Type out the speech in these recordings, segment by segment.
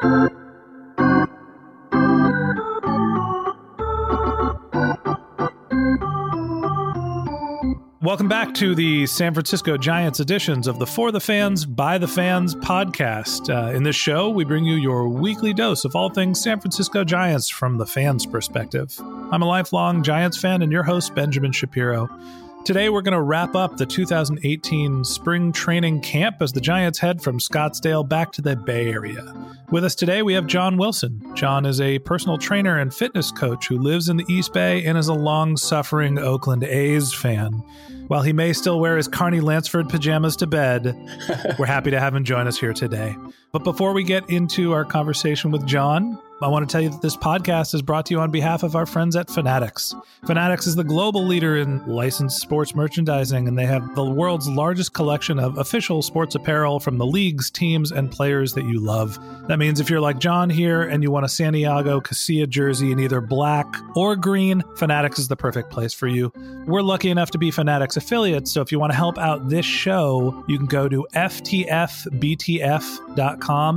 Welcome back to the San Francisco Giants editions of the For the Fans, By the Fans podcast. Uh, in this show, we bring you your weekly dose of all things San Francisco Giants from the fans' perspective. I'm a lifelong Giants fan and your host, Benjamin Shapiro. Today, we're going to wrap up the 2018 spring training camp as the Giants head from Scottsdale back to the Bay Area. With us today, we have John Wilson. John is a personal trainer and fitness coach who lives in the East Bay and is a long suffering Oakland A's fan. While he may still wear his Carney Lansford pajamas to bed, we're happy to have him join us here today. But before we get into our conversation with John, I want to tell you that this podcast is brought to you on behalf of our friends at Fanatics. Fanatics is the global leader in licensed sports merchandising, and they have the world's largest collection of official sports apparel from the leagues, teams, and players that you love. That means if you're like John here and you want a Santiago Casilla jersey in either black or green, Fanatics is the perfect place for you. We're lucky enough to be Fanatics affiliates, so if you want to help out this show, you can go to ftfbtf.com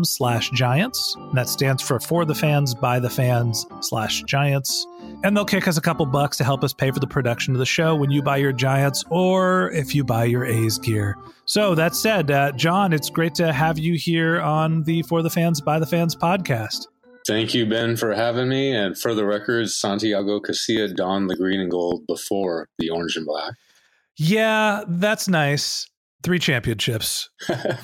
slash giants. That stands for For the Fans fans by the fans slash giants. And they'll kick us a couple bucks to help us pay for the production of the show when you buy your Giants or if you buy your A's gear. So, that said, uh, John, it's great to have you here on the For the Fans by the Fans podcast. Thank you, Ben, for having me. And for the record, Santiago Casilla donned the green and gold before the orange and black. Yeah, that's nice three championships.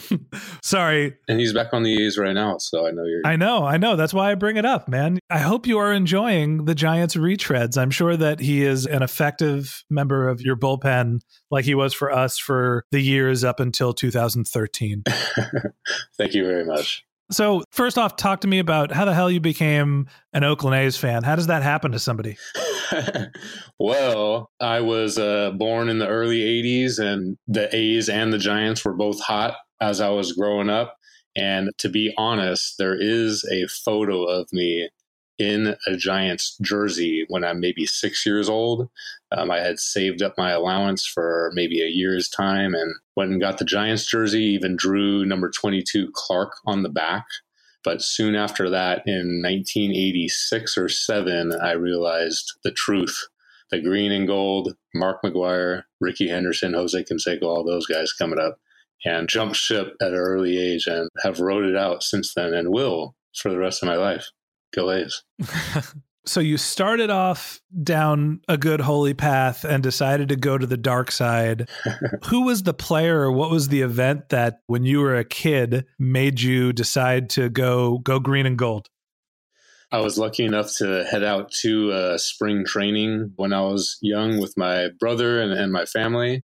Sorry. And he's back on the A's right now, so I know you're. I know, I know. That's why I bring it up, man. I hope you are enjoying the Giants retreads. I'm sure that he is an effective member of your bullpen, like he was for us for the years up until 2013. Thank you very much. So, first off, talk to me about how the hell you became an Oakland A's fan. How does that happen to somebody? well, I was uh, born in the early 80s, and the A's and the Giants were both hot as I was growing up. And to be honest, there is a photo of me in a Giants jersey when I'm maybe six years old. Um, I had saved up my allowance for maybe a year's time and went and got the Giants jersey, even drew number 22 Clark on the back. But soon after that, in 1986 or 7, I realized the truth. The green and gold, Mark McGwire, Rickey Henderson, Jose Canseco, all those guys coming up, and jumped ship at an early age and have rode it out since then and will for the rest of my life. Go A's. so you started off down a good holy path and decided to go to the dark side. Who was the player or what was the event that when you were a kid made you decide to go go green and gold? I was lucky enough to head out to uh, spring training when I was young with my brother and, and my family.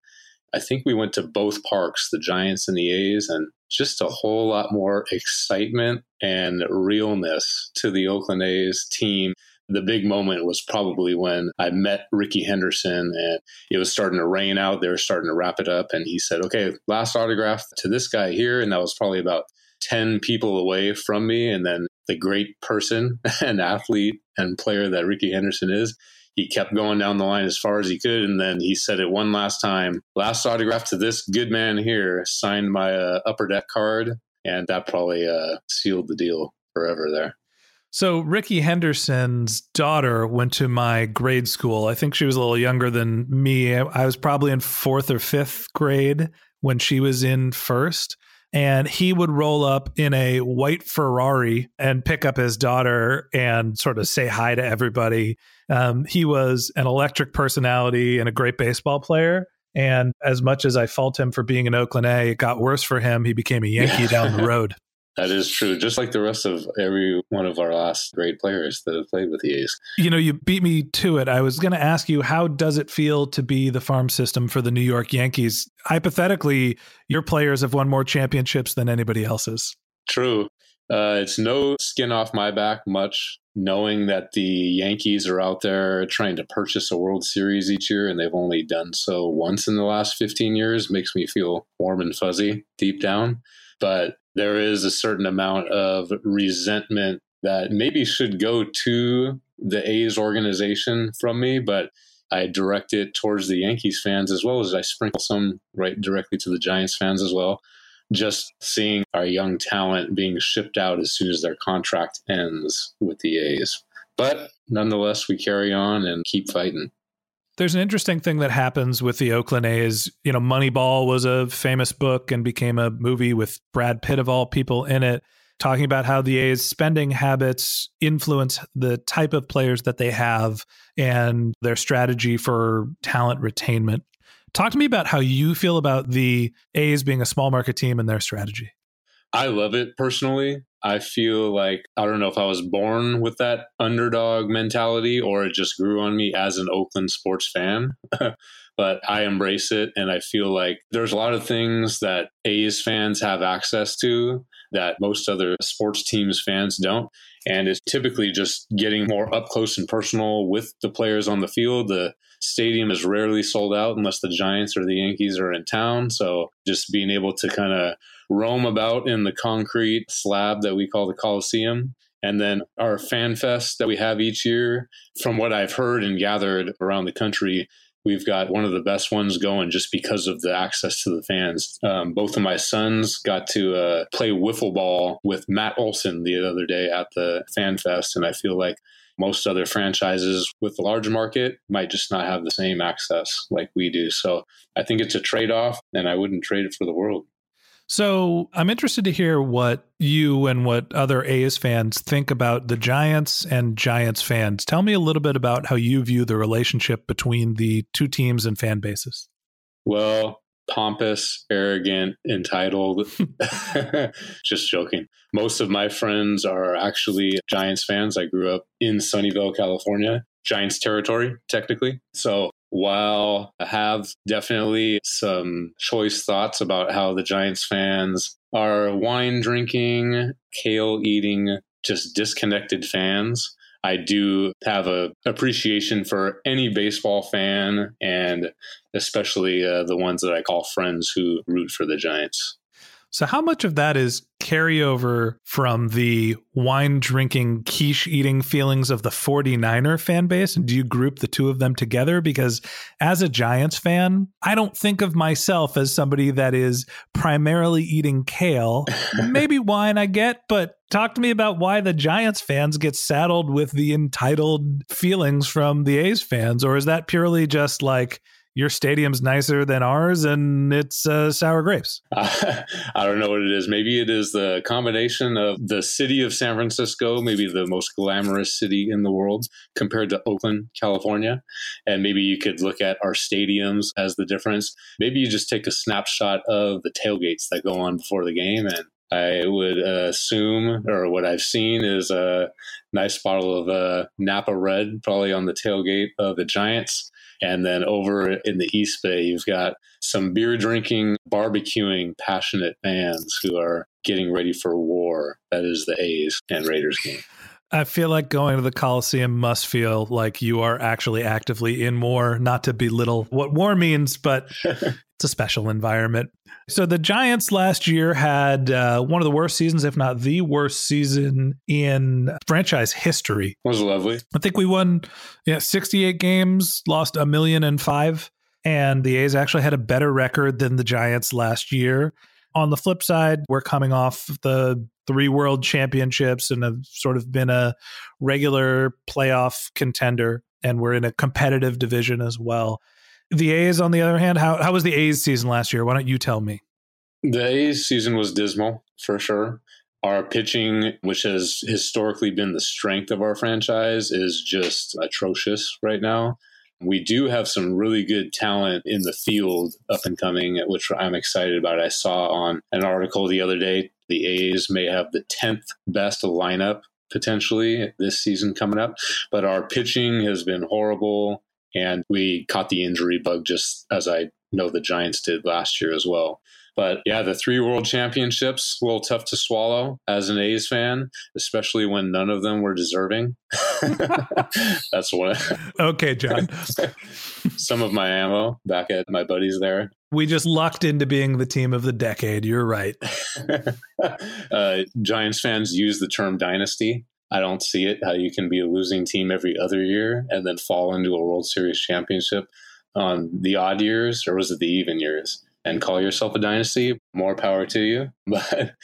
I think we went to both parks, the Giants and the A's, and just a whole lot more excitement and realness to the Oakland A's team. The big moment was probably when I met Rickey Henderson and it was starting to rain out. They were starting to wrap it up. And he said, Okay, last autograph to this guy here. And that was probably about 10 people away from me. And then the great person and athlete and player that Rickey Henderson is, he kept going down the line as far as he could. And then he said it one last time last autograph to this good man here, signed my uh, upper deck card. And that probably uh, sealed the deal forever there. So, Rickey Henderson's daughter went to my grade school. I think she was a little younger than me. I was probably in fourth or fifth grade when she was in first and he would roll up in a white Ferrari and pick up his daughter and sort of say hi to everybody. Um, he was an electric personality and a great baseball player. And as much as I fault him for being an Oakland A, it got worse for him. He became a Yankee down the road. That is true. Just like the rest of every one of our last great players that have played with the A's. You know, you beat me to it. I was going to ask you, how does it feel to be the farm system for the New York Yankees? Hypothetically, your players have won more championships than anybody else's. True. Uh, it's no skin off my back much knowing that the Yankees are out there trying to purchase a World Series each year and they've only done so once in the last 15 years makes me feel warm and fuzzy deep down. But there is a certain amount of resentment that maybe should go to the A's organization from me, but I direct it towards the Yankees fans as well as I sprinkle some right directly to the Giants fans as well. just seeing our young talent being shipped out as soon as their contract ends with the A's. But nonetheless, we carry on and keep fighting. There's an interesting thing that happens with the Oakland A's. You know, Moneyball was a famous book and became a movie with Brad Pitt of all people in it, talking about how the A's spending habits influence the type of players that they have and their strategy for talent retainment. Talk to me about how you feel about the A's being a small market team and their strategy. I love it personally. I feel like I don't know if I was born with that underdog mentality or it just grew on me as an Oakland sports fan. but I embrace it and I feel like there's a lot of things that A's fans have access to that most other sports teams fans don't. And it's typically just getting more up close and personal with the players on the field. The stadium is rarely sold out unless the Giants or the Yankees are in town. So just being able to kind of roam about in the concrete slab that we call the Coliseum. And then our fan fest that we have each year, from what I've heard and gathered around the country, we've got one of the best ones going just because of the access to the fans. Um, both of my sons got to uh, play wiffle ball with Matt Olson the other day at the fan fest, and I feel like most other franchises with the large market might just not have the same access like we do. So I think it's a trade off, and I wouldn't trade it for the world. So I'm interested to hear what you and what other A's fans think about the Giants and Giants fans. Tell me a little bit about how you view the relationship between the two teams and fan bases. Well, pompous, arrogant, entitled. Just joking. Most of my friends are actually Giants fans. I grew up in Sunnyvale, California, Giants territory, technically. So while I have definitely some choice thoughts about how the Giants fans are wine drinking, kale eating, just disconnected fans. I do have a appreciation for any baseball fan, and especially uh, the ones that I call friends who root for the Giants. So, how much of that is carryover from the wine drinking, quiche eating feelings of the 49er fan base? And do you group the two of them together? Because as a Giants fan, I don't think of myself as somebody that is primarily eating kale. Maybe wine I get, but talk to me about why the Giants fans get saddled with the entitled feelings from the A's fans. Or is that purely just like, your stadium's nicer than ours and it's uh, sour grapes. I don't know what it is. Maybe it is the combination of the city of San Francisco, maybe the most glamorous city in the world compared to Oakland, California. And maybe you could look at our stadiums as the difference. Maybe you just take a snapshot of the tailgates that go on before the game and I would assume, or what I've seen, is a nice bottle of uh, Napa Red, probably on the tailgate of the Giants. And then over in the East Bay, you've got some beer drinking, barbecuing, passionate fans who are getting ready for war. That is the A's and Raiders game. I feel like going to the Coliseum must feel like you are actually actively in war, not to belittle what war means, but it's a special environment. So the Giants last year had uh, one of the worst seasons, if not the worst season in franchise history. It was lovely. I think we won yeah, 68 games, lost a million and five, and the A's actually had a better record than the Giants last year. On the flip side, we're coming off the three world championships and have sort of been a regular playoff contender, and we're in a competitive division as well. The A's, on the other hand, how, how was the A's season last year? Why don't you tell me? The A's season was dismal for sure. Our pitching, which has historically been the strength of our franchise, is just atrocious right now. We do have some really good talent in the field up and coming, which I'm excited about. I saw on an article the other day the A's may have the 10th best lineup potentially this season coming up, but our pitching has been horrible and we caught the injury bug just as I know the Giants did last year as well. But yeah, the three world championships, a little tough to swallow as an A's fan, especially when none of them were deserving. That's what. okay, John. Some of my ammo back at my buddies there. We just lucked into being the team of the decade. You're right. uh, Giants fans use the term dynasty I don't see it how you can be a losing team every other year and then fall into a World Series championship on the odd years, or was it the even years? and call yourself a dynasty, more power to you. But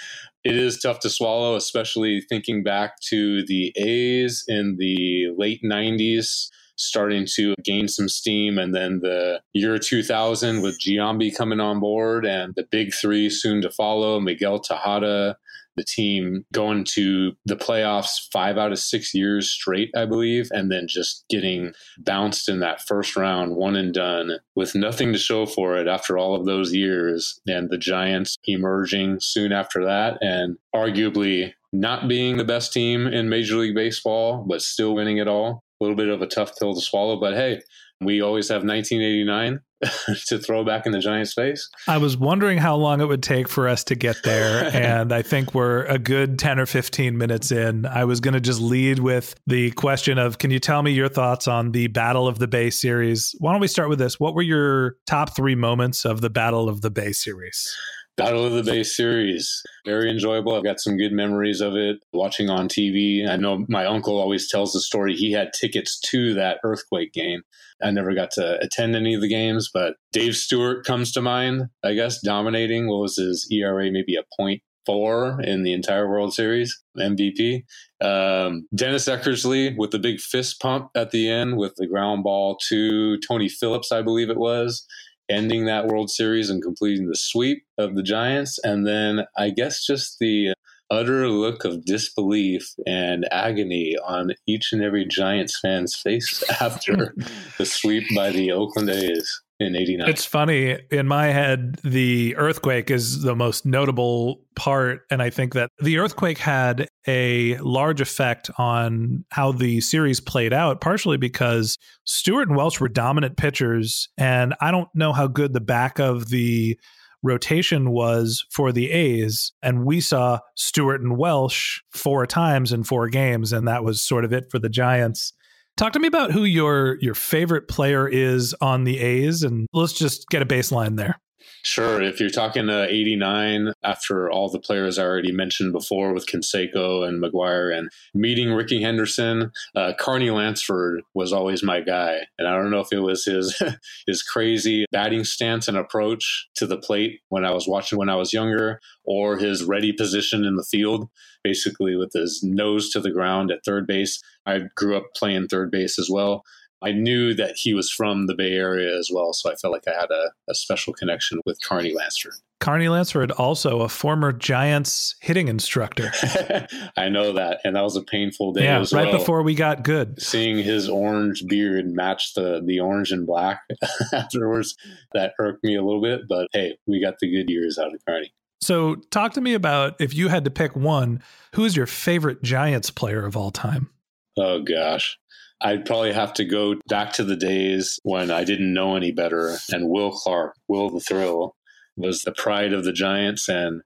it is tough to swallow, especially thinking back to the A's in the late 90s starting to gain some steam. And then the year 2000 with Giambi coming on board and the big three soon to follow Miguel Tejada, the team going to the playoffs five out of six years straight, I believe, and then just getting bounced in that first round, one and done, with nothing to show for it after all of those years. And the Giants emerging soon after that, and arguably not being the best team in Major League Baseball, but still winning it all. A little bit of a tough pill to swallow, but hey, we always have 1989 to throw back in the Giants' face. I was wondering how long it would take for us to get there. and I think we're a good 10 or 15 minutes in. I was going to just lead with the question of Can you tell me your thoughts on the Battle of the Bay series? Why don't we start with this? What were your top three moments of the Battle of the Bay series? Battle of the Bay series. Very enjoyable. I've got some good memories of it watching on TV. I know my uncle always tells the story. He had tickets to that earthquake game. I never got to attend any of the games, but Dave Stewart comes to mind, I guess, dominating. What was his ERA? Maybe a point four in the entire World Series, MVP. Um, Dennis Eckersley with the big fist pump at the end with the ground ball to Tony Phillips, I believe it was ending that World Series and completing the sweep of the Giants. And then I guess just the utter look of disbelief and agony on each and every Giants fan's face after the sweep by the Oakland A's in 89. It's funny. In my head, the earthquake is the most notable part. And I think that the earthquake had a large effect on how the series played out, partially because Stewart and Welch were dominant pitchers. And I don't know how good the back of the rotation was for the A's. And we saw Stewart and Welch four times in four games. And that was sort of it for the Giants. Talk to me about who your your favorite player is on the A's, and let's just get a baseline there. Sure. If you're talking uh, 89, after all the players I already mentioned before with Canseco and McGwire and meeting Rickey Henderson, uh, Carney Lansford was always my guy. And I don't know if it was his, his crazy batting stance and approach to the plate when I was watching when I was younger or his ready position in the field, basically with his nose to the ground at third base. I grew up playing third base as well. I knew that he was from the Bay Area as well, so I felt like I had a, a special connection with Carney Lansford. Carney Lansford, also a former Giants hitting instructor. I know that, and that was a painful day. Yeah, right well. before we got good. Seeing his orange beard match the the orange and black afterwards, that irked me a little bit. But hey, we got the good years out of Carney. So, talk to me about if you had to pick one, who is your favorite Giants player of all time? Oh gosh. I'd probably have to go back to the days when I didn't know any better. And Will Clark, Will the Thrill, was the pride of the Giants. And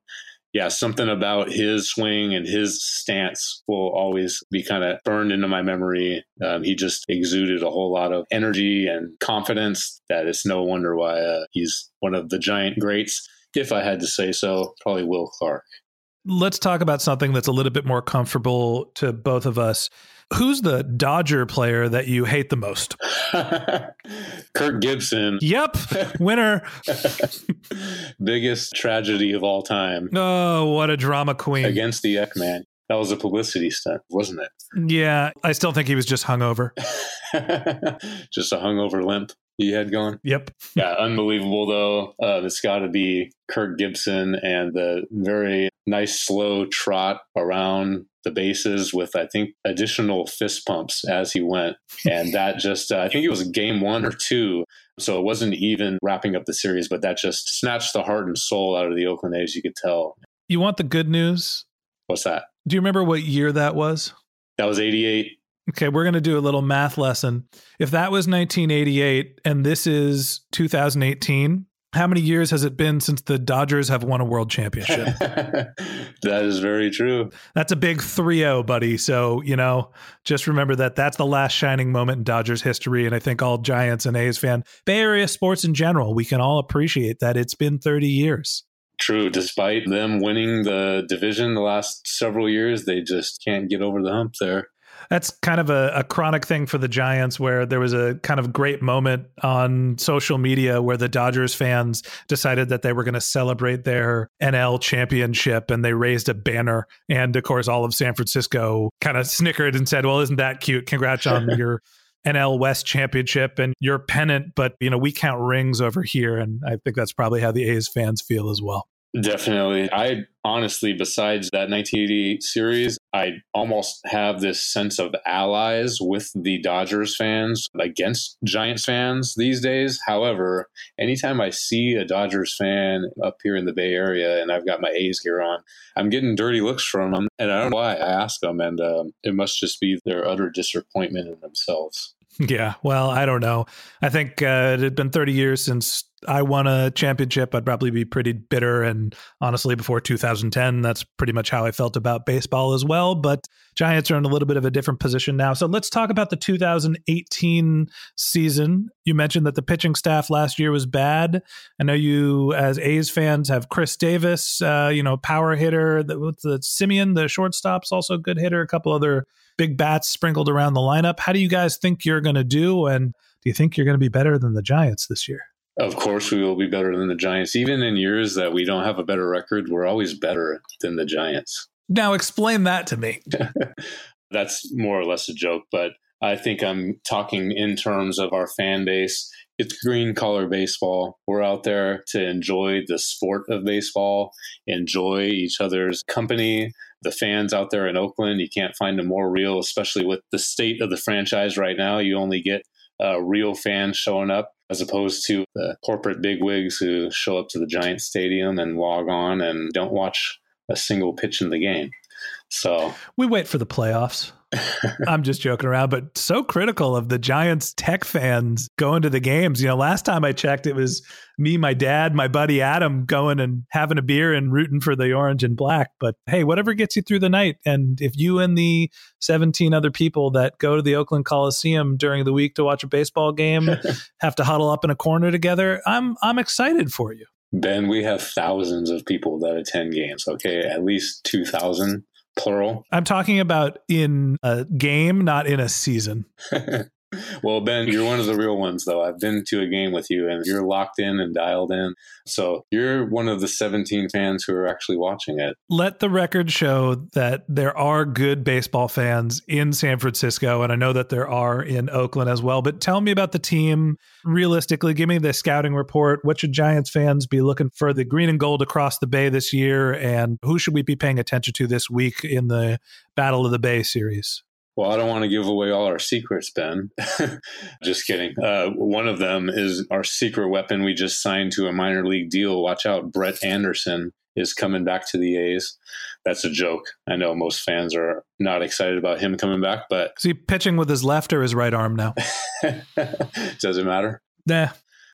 yeah, something about his swing and his stance will always be kind of burned into my memory. Um, he just exuded a whole lot of energy and confidence that it's no wonder why uh, he's one of the Giant greats. If I had to say so, probably Will Clark. Let's talk about something that's a little bit more comfortable to both of us. Who's the Dodger player that you hate the most? Kirk Gibson. Yep, winner. Biggest tragedy of all time. Oh, what a drama queen. Against the Ekman. That was a publicity stunt, wasn't it? Yeah, I still think he was just hungover. just a hungover limp he had going. Yep. Yeah, unbelievable though. Uh, it's got to be Kirk Gibson and the very nice slow trot around the bases with I think additional fist pumps as he went, and that just uh, I think it was game one or two. So it wasn't even wrapping up the series, but that just snatched the heart and soul out of the Oakland A's. You could tell. You want the good news? What's that? Do you remember what year that was? That was 88. Okay, we're going to do a little math lesson. If that was 1988 and this is 2018, how many years has it been since the Dodgers have won a world championship? that is very true. That's a big 3 0, buddy. So, you know, just remember that that's the last shining moment in Dodgers history. And I think all Giants and A's fan, Bay Area sports in general, we can all appreciate that it's been 30 years. True. Despite them winning the division the last several years, they just can't get over the hump there. That's kind of a, a, chronic thing for the Giants, where there was a kind of great moment on social media where the Dodgers fans decided that they were going to celebrate their NL championship and they raised a banner. And of course, all of San Francisco kind of snickered and said, Well, isn't that cute? Congrats on your NL West championship and your pennant, but you know, we count rings over here. And I think that's probably how the A's fans feel as well. Definitely. I honestly, besides that 1988 series, I almost have this sense of allies with the Dodgers fans against Giants fans these days. However, anytime I see a Dodgers fan up here in the Bay Area and I've got my A's gear on, I'm getting dirty looks from them. And I don't know why. I ask them, and um, it must just be their utter disappointment in themselves. Yeah, well, I don't know. I think uh, it had been 30 years since I won a championship. I'd probably be pretty bitter. And honestly, before 2010, that's pretty much how I felt about baseball as well. But Giants are in a little bit of a different position now. So let's talk about the 2018 season. You mentioned that the pitching staff last year was bad. I know you, as A's fans, have Khris Davis, uh, you know, power hitter. The, the Semien, the shortstop's also a good hitter. A couple other big bats sprinkled around the lineup. How do you guys think you're going to do? And do you think you're going to be better than the Giants this year? Of course, we will be better than the Giants. Even in years that we don't have a better record, we're always better than the Giants. Now, explain that to me. That's more or less a joke, but I think I'm talking in terms of our fan base. It's green collar baseball. We're out there to enjoy the sport of baseball, enjoy each other's company, the fans out there in Oakland, you can't find them more real, especially with the state of the franchise right now. You only get uh, real fans showing up as opposed to the corporate bigwigs who show up to the Giant Stadium and log on and don't watch a single pitch in the game. So we wait for the playoffs. I'm just joking around, but so critical of the Giants tech fans going to the games. You know, last time I checked, it was me, my dad, my buddy Adam going and having a beer and rooting for the orange and black. But hey, whatever gets you through the night. And if you and the 17 other people that go to the Oakland Coliseum during the week to watch a baseball game have to huddle up in a corner together, I'm I'm excited for you. Ben, we have thousands of people that attend games. Okay, at least two thousand plural. I'm talking about in a game, not in a season. well, Ben, you're one of the real ones, though. I've been to a game with you and you're locked in and dialed in. So you're one of the 17 fans who are actually watching it. Let the record show that there are good baseball fans in San Francisco. And I know that there are in Oakland as well. But tell me about the team. Realistically, give me the scouting report. What should Giants fans be looking for the green and gold across the Bay this year? And who should we be paying attention to this week in the Battle of the Bay series? Well, I don't want to give away all our secrets, Ben. just kidding. Uh, one of them is our secret weapon. We just signed to a minor league deal. Watch out, Brett Anderson is coming back to the A's. That's a joke. I know most fans are not excited about him coming back, but is he pitching with his left or his right arm now? Does it matter? Nah.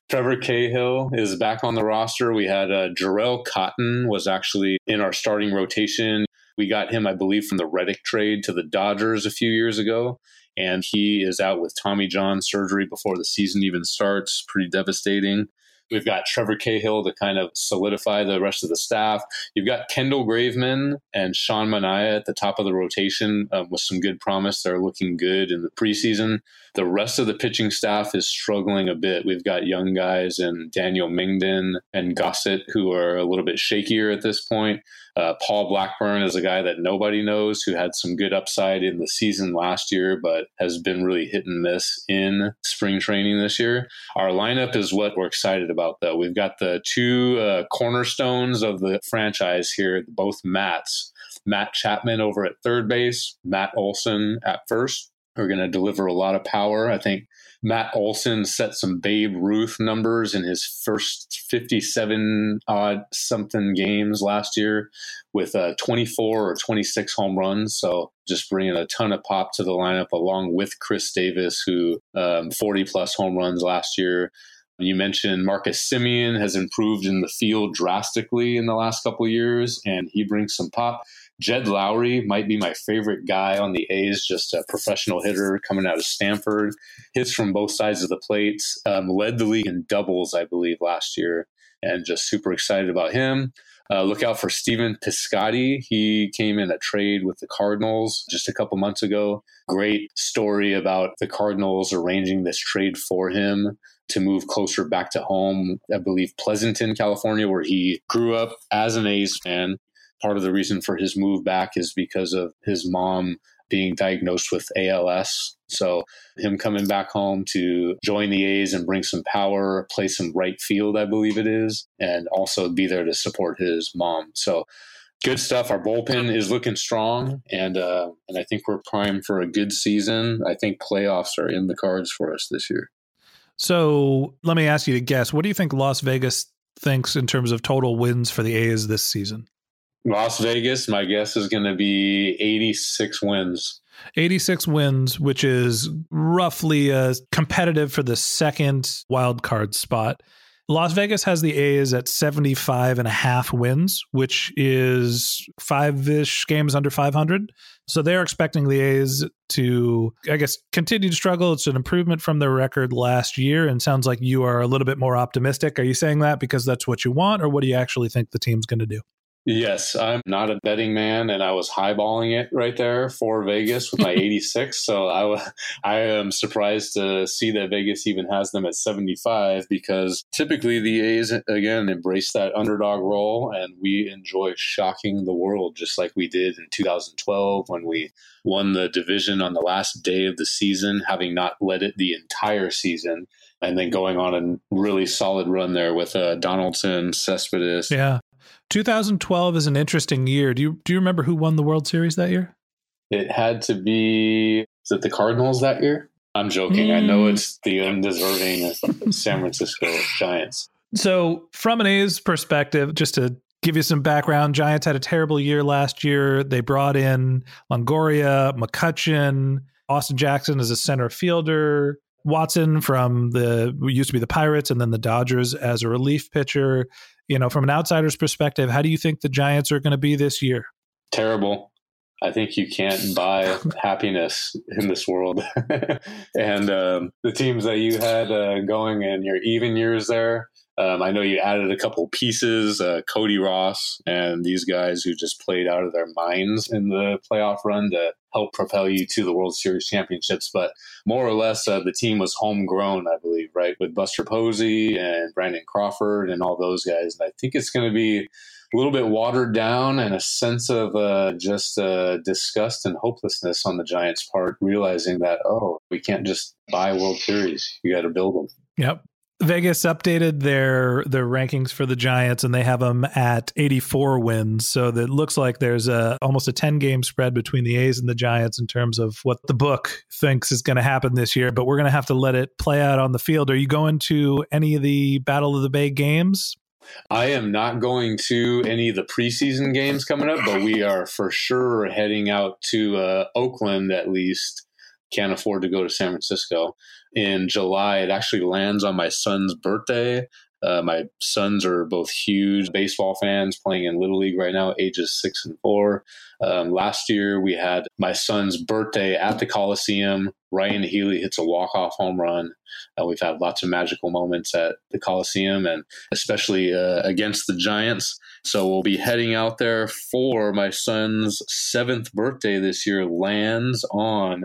Trevor Cahill is back on the roster. We had uh, Jharel Cotton was actually in our starting rotation. We got him, I believe, from the Reddick trade to the Dodgers a few years ago. And he is out with Tommy John surgery before the season even starts. Pretty devastating. We've got Trevor Cahill to kind of solidify the rest of the staff. You've got Kendall Graveman and Sean Manaea at the top of the rotation um, with some good promise. They're looking good in the preseason. The rest of the pitching staff is struggling a bit. We've got young guys and Daniel Mengden and Gossett who are a little bit shakier at this point. Uh, Paul Blackburn is a guy that nobody knows who had some good upside in the season last year, but has been really hit and miss in spring training this year. Our lineup is what we're excited about, though. We've got the two uh, cornerstones of the franchise here, both Matts. Matt Chapman over at third base, Matt Olson at first are going to deliver a lot of power. I think Matt Olson set some Babe Ruth numbers in his first 57 odd something games last year with uh, 24 or 26 home runs. So just bringing a ton of pop to the lineup along with Khris Davis, who um, 40 plus home runs last year. You mentioned Marcus Semien has improved in the field drastically in the last couple years, and he brings some pop. Jed Lowrie might be my favorite guy on the A's, just a professional hitter coming out of Stanford. Hits from both sides of the plate. Um, led the league in doubles, I believe, last year, and just super excited about him. Uh, look out for Stephen Piscotty. He came in a trade with the Cardinals just a couple months ago. Great story about the Cardinals arranging this trade for him to move closer back to home. I believe Pleasanton, California, where he grew up as an A's fan. Part of the reason for his move back is because of his mom being diagnosed with ALS. So, him coming back home to join the A's and bring some power, play some right field, I believe it is, and also be there to support his mom. So, good stuff. Our bullpen is looking strong, and uh, and I think we're primed for a good season. I think playoffs are in the cards for us this year. So, let me ask you to guess. What do you think Las Vegas thinks in terms of total wins for the A's this season? Las Vegas, my guess is going to be 86 wins. 86 wins, which is roughly uh, competitive for the second wild card spot. Las Vegas has the A's at 75 and a half wins, which is five ish games under 500. So they're expecting the A's to, I guess, continue to struggle. It's an improvement from their record last year. And sounds like you are a little bit more optimistic. Are you saying that because that's what you want, or what do you actually think the team's going to do? Yes, I'm not a betting man, and I was highballing it right there for Vegas with my 86. So I, I am surprised to see that Vegas even has them at 75 because typically the A's again embrace that underdog role, and we enjoy shocking the world just like we did in 2012 when we won the division on the last day of the season, having not led it the entire season and then going on a really solid run there with uh, Donaldson, Cespedes. Yeah. 2012 is an interesting year. Do you do you remember who won the World Series that year? It had to be is it the Cardinals that year? I'm joking. Mm. I know mm. it's the undeserving San Francisco Giants. So, from an A's perspective, just to give you some background, Giants had a terrible year last year. They brought in Longoria, McCutchen, Austin Jackson as a center fielder, Watson from the used to be the Pirates and then the Dodgers as a relief pitcher you know, from an outsider's perspective, how do you think the Giants are going to be this year? Terrible. I think you can't buy happiness in this world. and um, the teams that you had uh, going in your even years there, um, I know you added a couple pieces, uh, Cody Ross and these guys who just played out of their minds in the playoff run to help propel you to the World Series championships. But more or less, uh, the team was homegrown, I believe, right? With Buster Posey and Brandon Crawford and all those guys. And I think it's going to be a little bit watered down and a sense of uh, just uh, disgust and hopelessness on the Giants' part, realizing that, oh, we can't just buy World Series. You got to build them. Yep. Vegas updated their their rankings for the Giants and they have them at 84 wins. So that looks like there's a almost a 10 game spread between the A's and the Giants in terms of what the book thinks is going to happen this year, but we're going to have to let it play out on the field. Are you going to any of the Battle of the Bay games? I am not going to any of the preseason games coming up, but we are for sure heading out to uh, Oakland at least. Can't afford to go to San Francisco in July. It actually lands on my son's birthday. Uh, my sons are both huge baseball fans playing in Little League right now, ages six and four. Um, last year, we had my son's birthday at the Coliseum. Ryan Healy hits a walk-off home run. Uh, we've had lots of magical moments at the Coliseum and especially uh, against the Giants. So we'll be heading out there for my son's seventh birthday this year, lands on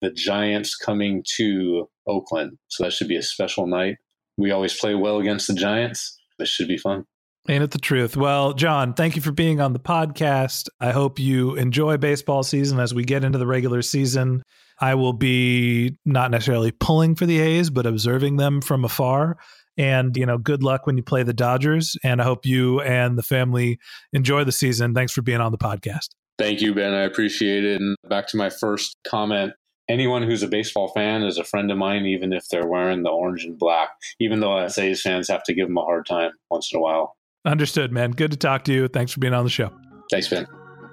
the Giants coming to Oakland. So that should be a special night. We always play well against the Giants. This should be fun. Ain't it the truth? Well, John, thank you for being on the podcast. I hope you enjoy baseball season as we get into the regular season. I will be not necessarily pulling for the A's, but observing them from afar. And, you know, good luck when you play the Dodgers. And I hope you and the family enjoy the season. Thanks for being on the podcast. Thank you, Ben. I appreciate it. And back to my first comment anyone who's a baseball fan is a friend of mine, even if they're wearing the orange and black, even though SA's fans have to give them a hard time once in a while. Understood, man. Good to talk to you. Thanks for being on the show. Thanks, Ben.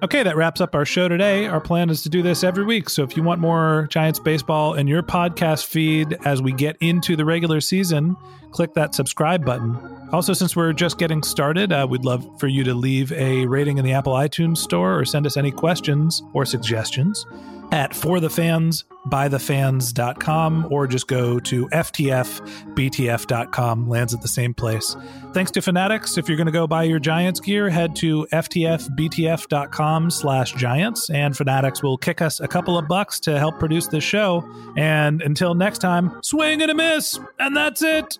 Okay, that wraps up our show today. Our plan is to do this every week. So if you want more Giants baseball in your podcast feed as we get into the regular season, click that subscribe button. Also, since we're just getting started, uh, we'd love for you to leave a rating in the Apple iTunes store or send us any questions or suggestions at forthefans bythefans.com or just go to ftfbtf.com. Lands at the same place. Thanks to Fanatics. If you're going to go buy your Giants gear, head to ftfbtf.com slash giants and Fanatics will kick us a couple of bucks to help produce this show. And until next time, swing and a miss. And that's it.